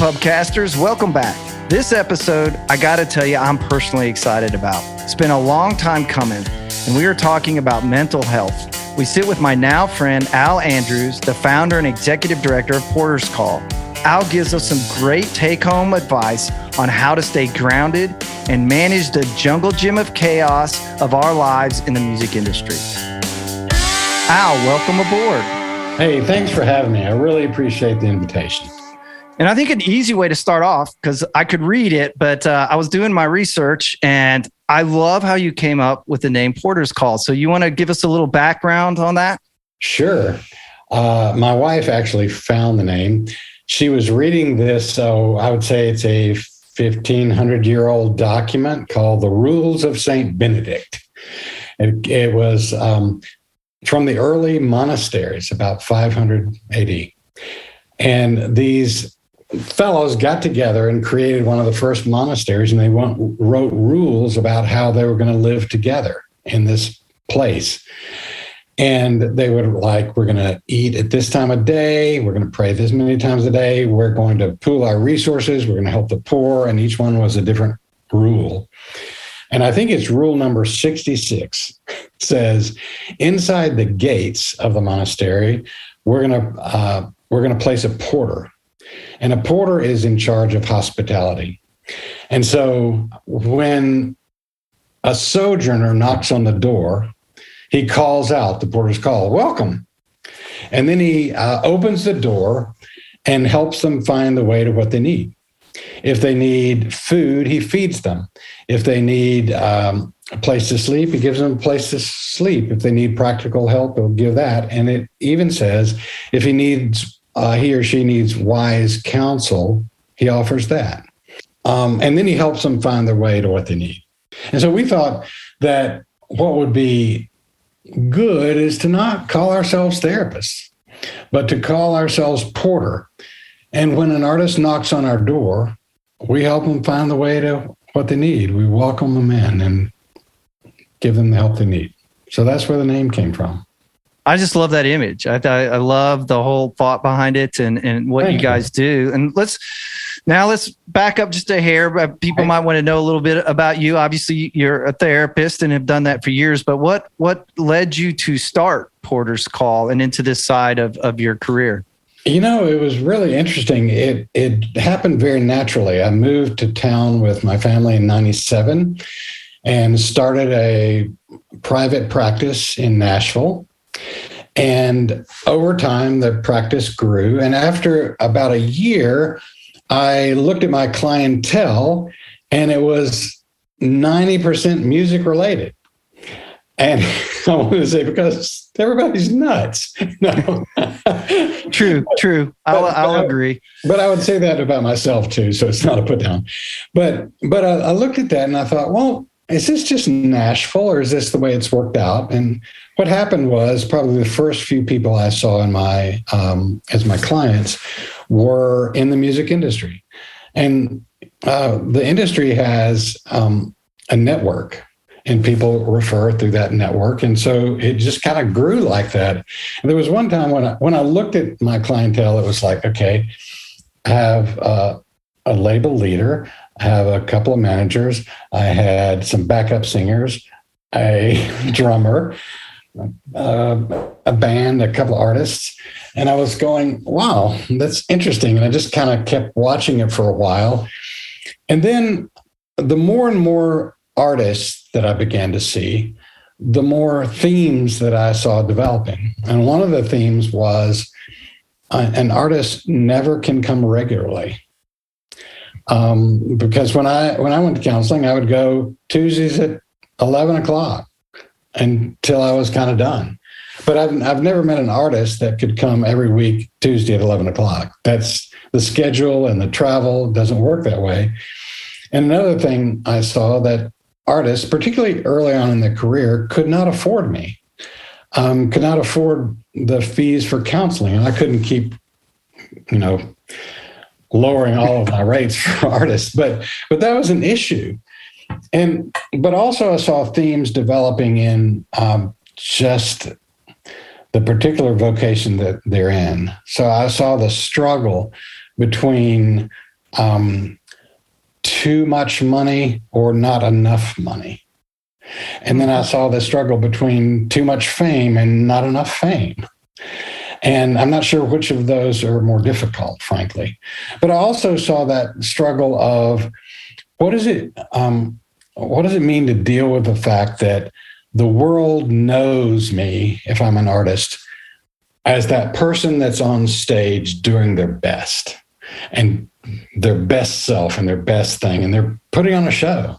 Pubcasters? Welcome back. This episode, I got to tell you, I'm personally excited about. It's been a long time coming, and we are talking about mental health. We sit with my now friend, Al Andrews, the founder and executive director of Porter's Call. Al gives us some great take home advice on how to stay grounded and manage the jungle gym of chaos of our lives in the music industry. Al, welcome aboard. Hey, thanks for having me. I really appreciate the invitation. And I think an easy way to start off, because I could read it, but uh, I was doing my research and I love how you came up with the name Porter's Call. So you want to give us a little background on that? Sure. Uh, my wife actually found the name. She was reading this, so I would say it's a 1500 year old document called The Rules of St. Benedict. It, it was um, from the early monasteries, about 500 AD. And these fellows got together and created one of the first monasteries, and they wrote rules about how they were going to live together in this place. And they would like, we're going to eat at this time of day. We're going to pray this many times a day. We're going to pool our resources. We're going to help the poor. And each one was a different rule. And I think it's rule number 66 says inside the gates of the monastery, we're going to, uh, we're going to place a porter and a porter is in charge of hospitality. And so when a sojourner knocks on the door, he calls out the porter's call, welcome. And then he uh, opens the door and helps them find the way to what they need. If they need food, he feeds them. If they need um, a place to sleep, he gives them a place to sleep. If they need practical help, he'll give that. And it even says if he needs uh, he or she needs wise counsel, he offers that. Um, and then he helps them find their way to what they need. And so we thought that what would be good is to not call ourselves therapists, but to call ourselves porter. And when an artist knocks on our door, we help them find the way to what they need. We welcome them in and give them the help they need. So that's where the name came from. I just love that image. I, I, I love the whole thought behind it and, and what Thank you guys you. do. And let's now let's back up just a hair. Uh, people might want to know a little bit about you. Obviously, you're a therapist and have done that for years. But what what led you to start Porter's Call and into this side of, of your career? You know, it was really interesting. It it happened very naturally. I moved to town with my family in '97 and started a private practice in Nashville and over time, the practice grew. And after about a year, I looked at my clientele and it was 90% music related. And I want to say because everybody's nuts. No. true, true. I'll, but, I'll but agree. but I would say that about myself too. So it's not a put down. But but I, I looked at that and I thought, well, is this just Nashville or is this the way it's worked out? And what happened was probably the first few people I saw in my um, as my clients were in the music industry, and uh, the industry has um, a network, and people refer through that network, and so it just kind of grew like that. And there was one time when I, when I looked at my clientele, it was like, okay, I have uh, a label leader, have a couple of managers, I had some backup singers, a drummer, uh, a band, a couple of artists, and I was going, "Wow, that's interesting." And I just kind of kept watching it for a while, and then the more and more artists that I began to see, the more themes that I saw developing. And one of the themes was uh, an artist never can come regularly. Um, because when I when I went to counseling, I would go Tuesdays at eleven o'clock until I was kind of done. But I've I've never met an artist that could come every week Tuesday at eleven o'clock. That's the schedule and the travel doesn't work that way. And another thing I saw that artists, particularly early on in their career, could not afford me. Um, could not afford the fees for counseling, and I couldn't keep, you know, lowering all of my rates for artists. But but that was an issue and but also I saw themes developing in um, just the particular vocation that they're in. So I saw the struggle between um, too much money or not enough money. And then I saw the struggle between too much fame and not enough fame. And I'm not sure which of those are more difficult, frankly. But I also saw that struggle of what is it? Um, what does it mean to deal with the fact that the world knows me if I'm an artist as that person that's on stage doing their best and their best self and their best thing, and they're putting on a show.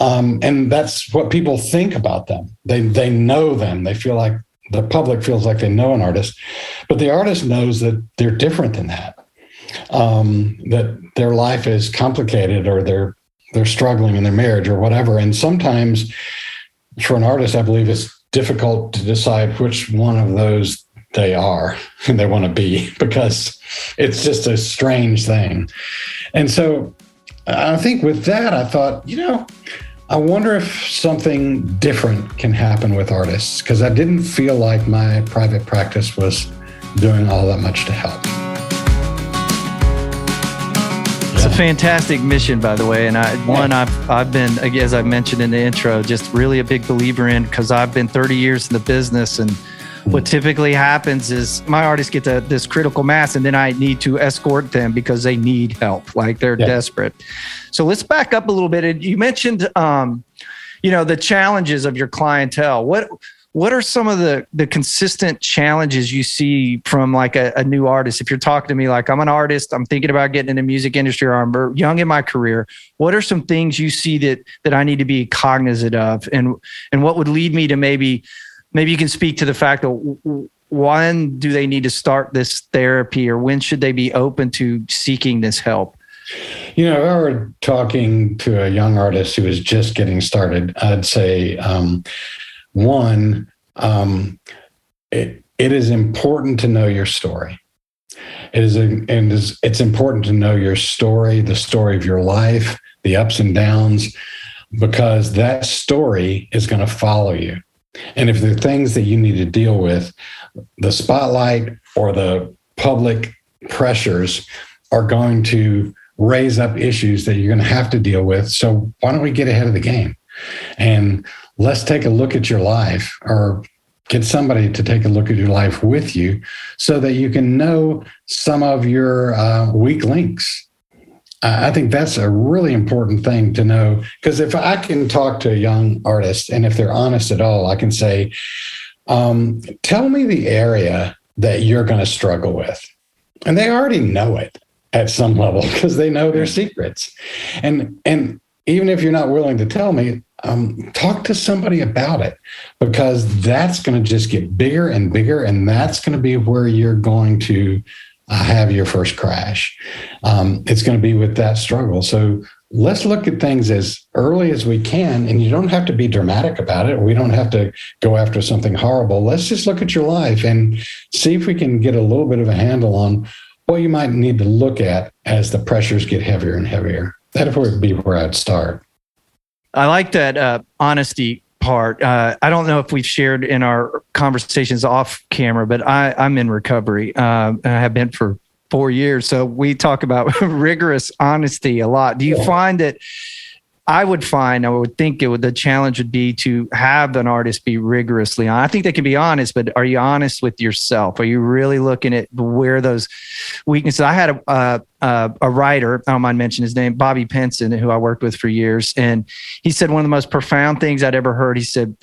Um, and that's what people think about them. They they know them. They feel like the public feels like they know an artist, but the artist knows that they're different than that. Um, that their life is complicated, or they're they're struggling in their marriage, or whatever. And sometimes, for an artist, I believe it's difficult to decide which one of those they are and they want to be because it's just a strange thing. And so I think with that, I thought, you know, I wonder if something different can happen with artists because I didn't feel like my private practice was doing all that much to help. It's a fantastic mission, by the way, and I, one I've I've been, as I mentioned in the intro, just really a big believer in because I've been 30 years in the business and what typically happens is my artists get to this critical mass and then I need to escort them because they need help, like they're yeah. desperate. So let's back up a little bit. You mentioned, um, you know, the challenges of your clientele. What what are some of the the consistent challenges you see from like a, a, new artist if you're talking to me like i'm an artist i'm thinking about getting in the music industry or i'm young in my career what are some things you see that that i need to be cognizant of and and what would lead me to maybe maybe you can speak to the fact that when do they need to start this therapy or when should they be open to seeking this help? You know, if I were talking to a young artist who is just getting started, I'd say um, one, um, it, it is important to know your story. It is, a, and it's important to know your story, the story of your life, the ups and downs, because that story is going to follow you. And if there are things that you need to deal with, the spotlight or the public pressures are going to raise up issues that you're going to have to deal with. So why don't we get ahead of the game? And let's take a look at your life or get somebody to take a look at your life with you so that you can know some of your uh, weak links I think that's a really important thing to know because if I can talk to a young artist and if they're honest at all, I can say, um, tell me the area that you're going to struggle with. And they already know it at some level because they know their secrets. And, and even if you're not willing to tell me, um, talk to somebody about it because that's going to just get bigger and bigger. And that's going to be where you're going to have your first crash. Um, it's going to be with that struggle. So let's look at things as early as we can. And you don't have to be dramatic about it. We don't have to go after something horrible. Let's just look at your life and see if we can get a little bit of a handle on what you might need to look at as the pressures get heavier and heavier. That would be where I'd start. I like that uh, honesty part. Uh, I don't know if we've shared in our conversations off camera, but I, I'm in recovery uh, and I have been for four years. So we talk about rigorous honesty a lot. Do you find that I would find, I would think would, the challenge would be to have an artist be rigorously on. I think they can be honest, but are you honest with yourself? Are you really looking at where those weaknesses? I had a, a, a writer, I don't mind mentioning his name, Bobby Pinson, who I worked with for years. And he said one of the most profound things I'd ever heard. He said,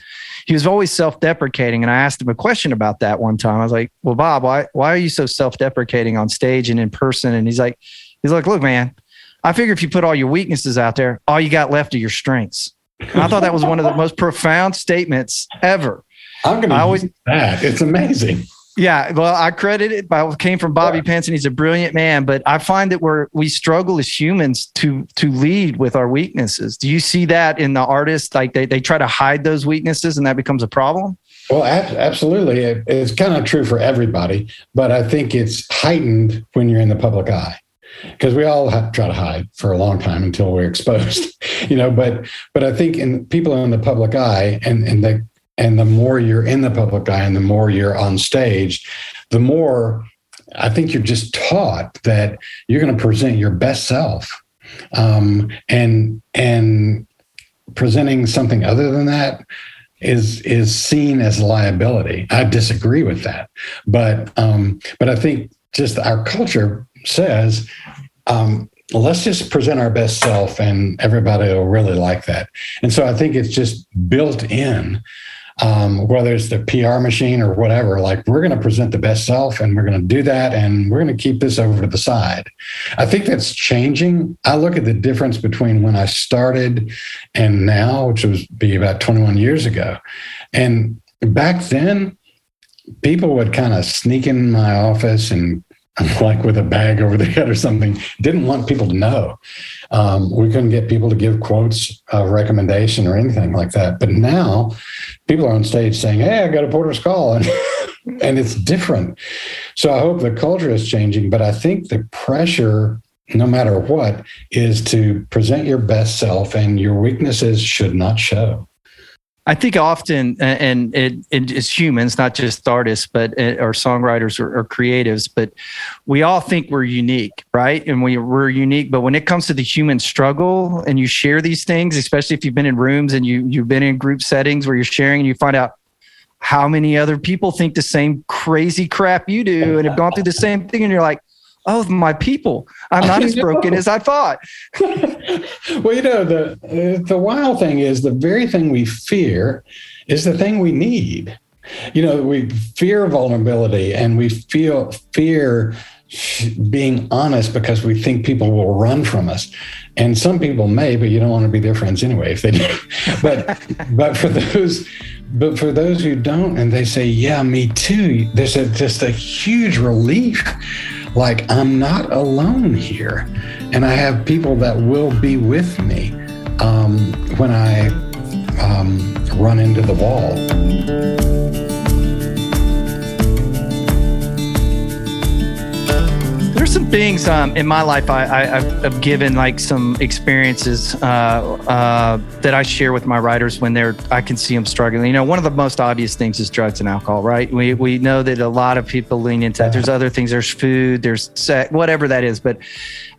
he was always self-deprecating and i asked him a question about that one time i was like well bob why, why are you so self-deprecating on stage and in person and he's like he's like look man I figure if you put all your weaknesses out there, all you got left are your strengths. And I thought that was one of the most profound statements ever. I'm going to always that. It's amazing. Yeah, well, I credit it by came from Bobby yeah. and He's a brilliant man, but I find that we're we struggle as humans to to lead with our weaknesses. Do you see that in the artists? Like they they try to hide those weaknesses, and that becomes a problem. Well, absolutely, it's kind of true for everybody, but I think it's heightened when you're in the public eye because we all have try to hide for a long time until we're exposed, you know. But but I think in people in the public eye, and and the and the more you're in the public eye, and the more you're on stage, the more I think you're just taught that you're going to present your best self, um, and and presenting something other than that is is seen as liability. I disagree with that, but um, but I think just our culture says um, let's just present our best self, and everybody will really like that. And so I think it's just built in um, whether it's the PR machine or whatever, like we're going to present the best self and we're going to do that and we're going to keep this over to the side. I think that's changing. I look at the difference between when I started and now, which was be about 21 years ago. And back then, people would kind of sneak in my office and like with a bag over their head or something. Didn't want people to know. Um, we couldn't get people to give quotes of recommendation or anything like that. But now people are on stage saying, Hey, I got a porter's call. And, and it's different. So I hope the culture is changing. But I think the pressure, no matter what, is to present your best self and your weaknesses should not show. I think often, and it, it is humans, not just artists, but uh, or songwriters or, or, creatives, but we all think we're unique, right? And we we're unique. But when it comes to the human struggle, and you share these things, especially if you've been in rooms and you you've been in group settings where you're sharing, and you find out how many other people think the same crazy crap you do, and have gone through the same thing, and you're like, oh my people. I'm not as broken as i thought. Well you know the the wild thing is the very thing we fear is the thing we need. You know we fear vulnerability and we feel fear being honest because we think people will run from us. And some people may but you don't want to be their friends anyway if they do. But but for those but for those who don't and they say yeah me too there's a, just a huge relief like I'm not alone here. And I have people that will be with me um, when I um, run into the wall. There's some things um, in my life I, have given like some experiences uh, uh, that I share with my writers when they're I can see them struggling. You know, one of the most obvious things is drugs and alcohol, right? We we know that a lot of people lean into that. There's other things. There's food. There's sex, whatever that is. But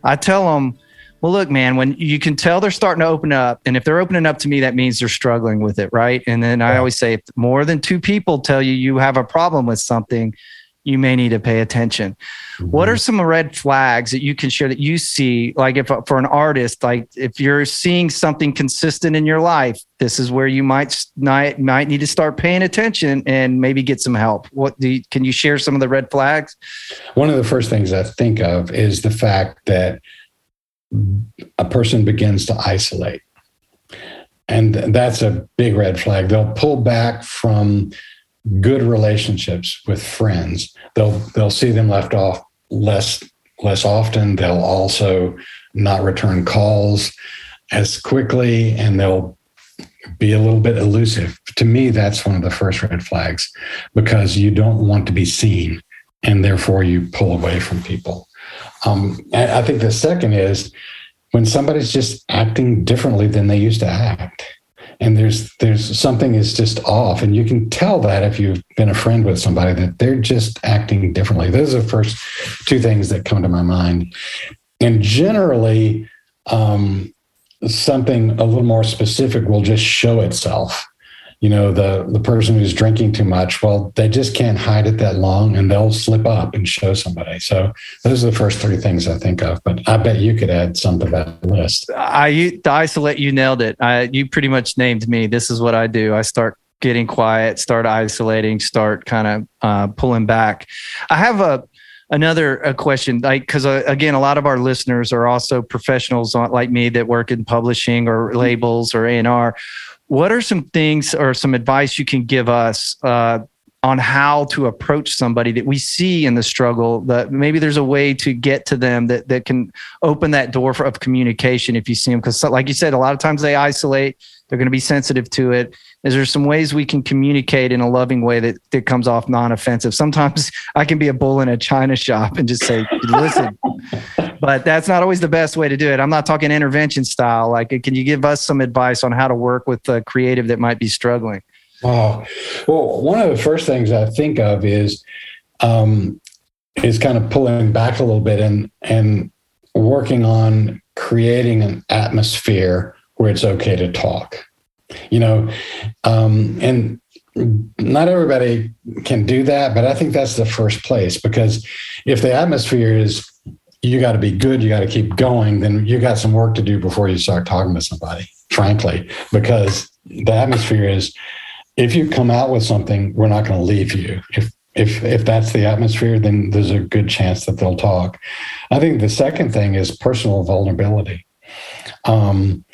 I tell them. Well, look, man, when you can tell they're starting to open up, and if they're opening up to me, that means they're struggling with it, right? And then I always say, if more than two people tell you you have a problem with something, you may need to pay attention. Mm-hmm. What are some red flags that you can share that you see? Like, if for an artist, like if you're seeing something consistent in your life, this is where you might might, might need to start paying attention and maybe get some help. What do you, can you share some of the red flags? One of the first things I think of is the fact that a person begins to isolate. And that's a big red flag. They'll pull back from good relationships with friends. They'll they'll see them left off less less often. They'll also not return calls as quickly and they'll be a little bit elusive. To me, that's one of the first red flags because you don't want to be seen and therefore you pull away from people. Um, I think the second is when somebody's just acting differently than they used to act and there's there's something is just off. And you can tell that if you've been a friend with somebody that they're just acting differently. Those are the first two things that come to my mind. And generally um, something a little more specific will just show itself you know the the person who's drinking too much well they just can't hide it that long and they'll slip up and show somebody. So those are the first three things i think of but i bet you could add some to that list. I the isolate you nailed it. I, you pretty much named me. This is what i do. I start getting quiet start isolating start kind of uh, pulling back. I have a another a question like because uh, again a lot of our listeners are also professionals like me that work in publishing or labels or a&r what are some things or some advice you can give us uh, on how to approach somebody that we see in the struggle that maybe there's a way to get to them that, that can open that door for, of communication if you see them because like you said a lot of times they isolate they're going to be sensitive to it. Is there some ways we can communicate in a loving way that, that comes off non-offensive? Sometimes i can be a bull in a china shop and just say listen but that's not always the best way to do it. I'm not talking intervention style. Like can you give us some advice on how to work with the creative that might be struggling wow well one of the first things i think of is um, is kind of pulling back a little bit and and working on creating an atmosphere where it's okay to talk. You know, um, and not everybody can do that, but I think that's the first place because if the atmosphere is you got to be good, you got to keep going, then you got some work to do before you start talking to somebody, frankly, because the atmosphere is if you come out with something, we're not going to leave you. If if if that's the atmosphere, then there's a good chance that they'll talk. I think the second thing is personal vulnerability. Um,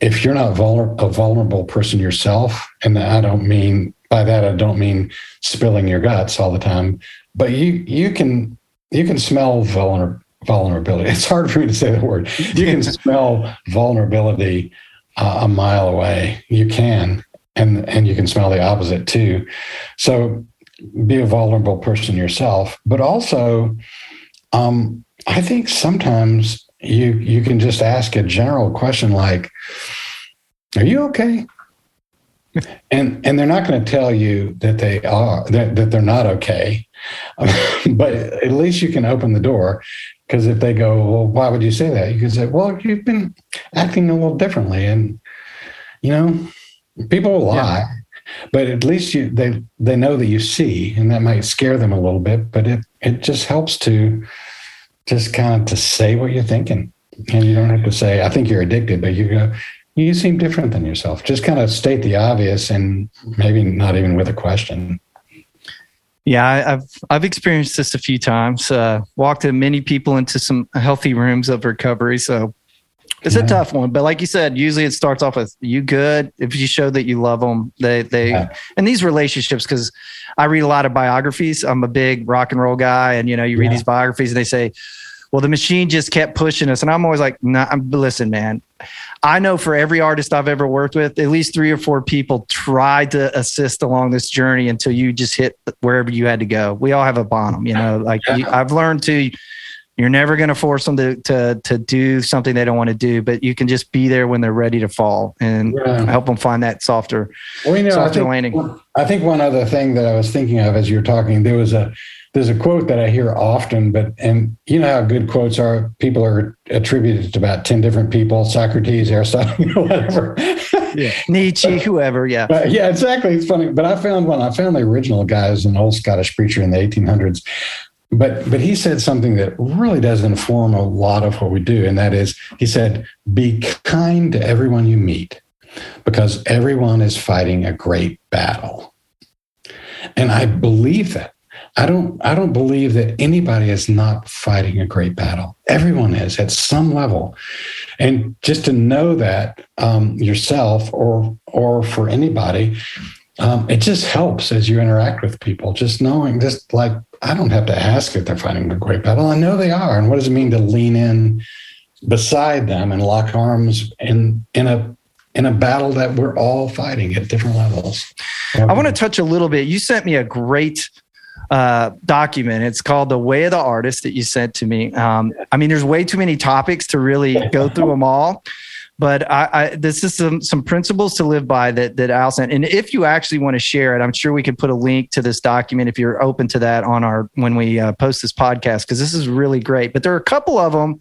if you're not vulner- a vulnerable person yourself, and I don't mean by that I don't mean spilling your guts all the time, but you you can you can smell vulner- vulnerability. It's hard for me to say the word. You can smell vulnerability uh, a mile away. You can, and and you can smell the opposite too. So be a vulnerable person yourself, but also, um, I think sometimes you you can just ask a general question like, "Are you okay?" and and they're not going to tell you that they are that, that they're not okay but at least you can open the door because if they go well why would you say that you can say well you've been acting a little differently and you know people lie yeah. but at least you they they know that you see and that might scare them a little bit but it it just helps to just kind of to say what you're thinking and you don't have to say i think you're addicted but you go you seem different than yourself. Just kind of state the obvious and maybe not even with a question. Yeah, I've I've experienced this a few times. Uh, walked many people into some healthy rooms of recovery, so it's yeah. a tough one. But like you said, usually it starts off with "you good." If you show that you love them, they they yeah. and these relationships because I read a lot of biographies. I'm a big rock and roll guy, and you know you read yeah. these biographies and they say, "Well, the machine just kept pushing us," and I'm always like, "Nah, listen, man." I know for every artist I've ever worked with, at least three or four people tried to assist along this journey until you just hit wherever you had to go. We all have a bottom, you know. Like you, I've learned to, you're never going to force them to to to do something they don't want to do, but you can just be there when they're ready to fall and yeah. help them find that softer, well, you know, softer I think, landing. I think one other thing that I was thinking of as you were talking, there was a there's a quote that I hear often, but and you know how good quotes are. People are attributed to about ten different people: Socrates, Aristotle, you know, whatever. yeah. Nietzsche, whoever. Yeah, but, yeah, exactly. It's funny, but I found one. I found the original guy is an old Scottish preacher in the 1800s. But but he said something that really does inform a lot of what we do, and that is, he said, "Be kind to everyone you meet, because everyone is fighting a great battle." And I believe that. I don't I don't believe that anybody is not fighting a great battle. Everyone is at some level, and just to know that um, yourself or or for anybody, um, it just helps as you interact with people. Just knowing, just like I don't have to ask if they're fighting a great battle. I know they are, and what does it mean to lean in beside them and lock arms in in a in a battle that we're all fighting at different levels. I want to touch a little bit. You sent me a great uh, document. It's called The Way of the Artist that you sent to me. Um, I mean, there's way too many topics to really go through them all. But I, I, this is some some principles to live by that that Al sent. And if you actually want to share it, I'm sure we can put a link to this document if you're open to that on our when we uh, post this podcast because this is really great. But there are a couple of them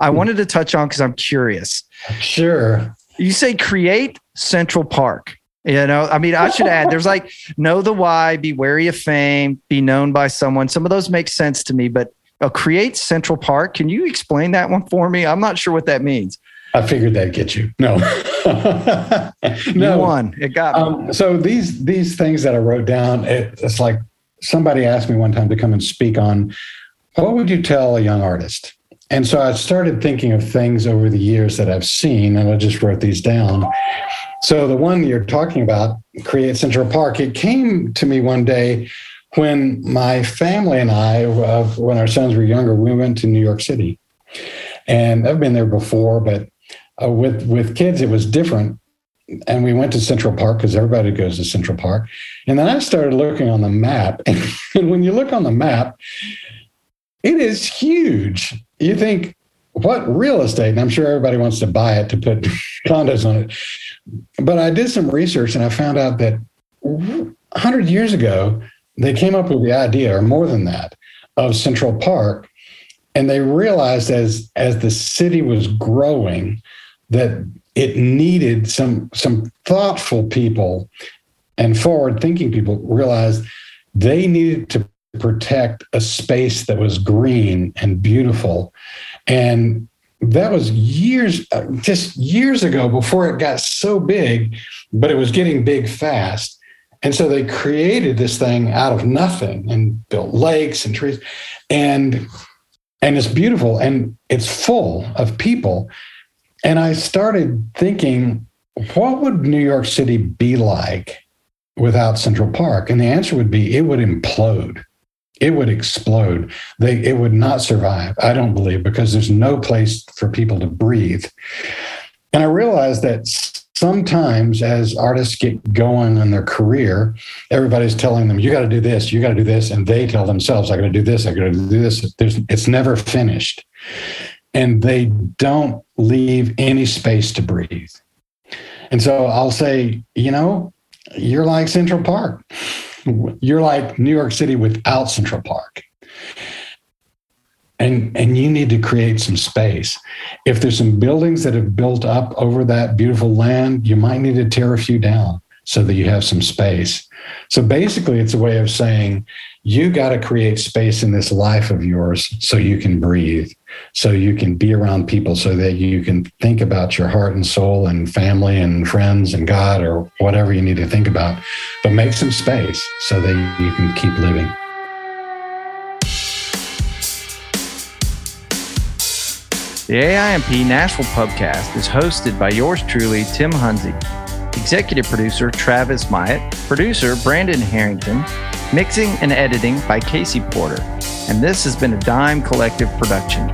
I hmm. wanted to touch on because I'm curious. Sure. You say create Central Park. You know, I mean, I should add there's like know the why, be wary of fame, be known by someone. Some of those make sense to me, but uh, create Central Park. Can you explain that one for me? I'm not sure what that means. I figured that'd get you. No, no one. It got um, so these these things that I wrote down. It, it's like somebody asked me one time to come and speak on what would you tell a young artist. And so I started thinking of things over the years that I've seen, and I just wrote these down. So the one you're talking about, Create Central Park, it came to me one day when my family and I, uh, when our sons were younger, we went to New York City, and I've been there before, but uh, with with kids it was different. And we went to Central Park because everybody goes to Central Park, and then I started looking on the map, and, when you look on the map, it is huge. You think, what real estate? And I'm sure everybody wants to buy it to put condos on it. But I did some research and I found out that 100 years ago, they came up with the idea, or more than that, of Central Park. And they realized as as the city was growing that it needed some some thoughtful people and forward thinking people realized they needed to protect a space that was green and beautiful. And that was years uh, just years ago before it got so big but it was getting big fast. And so they created this thing out of nothing and built lakes and trees. And and it's beautiful and it's full of people and i started thinking what would new york city be like without central park and the answer would be it would implode it would explode they it would not survive i don't believe because there's no place for people to breathe and i realized that sometimes as artists get going in their career, everybody's telling them, you got to do this, you got to do this. And they tell themselves, I got to do this, I got to do this. There's, it's never finished. And they don't leave any space to breathe. And so I'll say, you know, you're like Central Park. You're like New York City without Central Park and and you need to create some space if there's some buildings that have built up over that beautiful land you might need to tear a few down so that you have some space so basically it's a way of saying you got to create space in this life of yours so you can breathe so you can be around people so that you can think about your heart and soul and family and friends and god or whatever you need to think about. But make some space so that you can keep living. The AIMP Nashville Pubcast is hosted by yours truly, Tim Hunzy, executive producer Travis Myatt, producer Brandon Harrington, mixing and editing by Casey Porter, and this has been a Dime Collective production.